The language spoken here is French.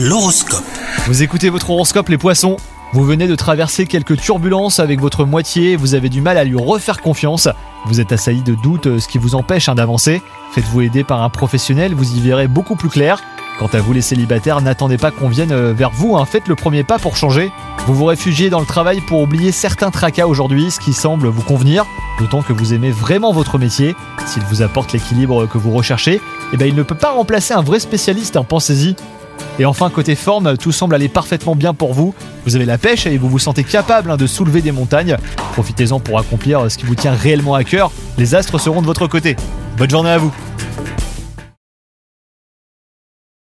L'horoscope. Vous écoutez votre horoscope les poissons Vous venez de traverser quelques turbulences avec votre moitié, vous avez du mal à lui refaire confiance, vous êtes assailli de doutes, ce qui vous empêche hein, d'avancer. Faites-vous aider par un professionnel, vous y verrez beaucoup plus clair. Quant à vous les célibataires, n'attendez pas qu'on vienne euh, vers vous, hein, faites le premier pas pour changer. Vous vous réfugiez dans le travail pour oublier certains tracas aujourd'hui, ce qui semble vous convenir, d'autant que vous aimez vraiment votre métier. S'il vous apporte l'équilibre que vous recherchez, eh ben il ne peut pas remplacer un vrai spécialiste, hein, pensez-y. Et enfin, côté forme, tout semble aller parfaitement bien pour vous. Vous avez la pêche et vous vous sentez capable hein, de soulever des montagnes. Profitez-en pour accomplir ce qui vous tient réellement à cœur. Les astres seront de votre côté. Bonne journée à vous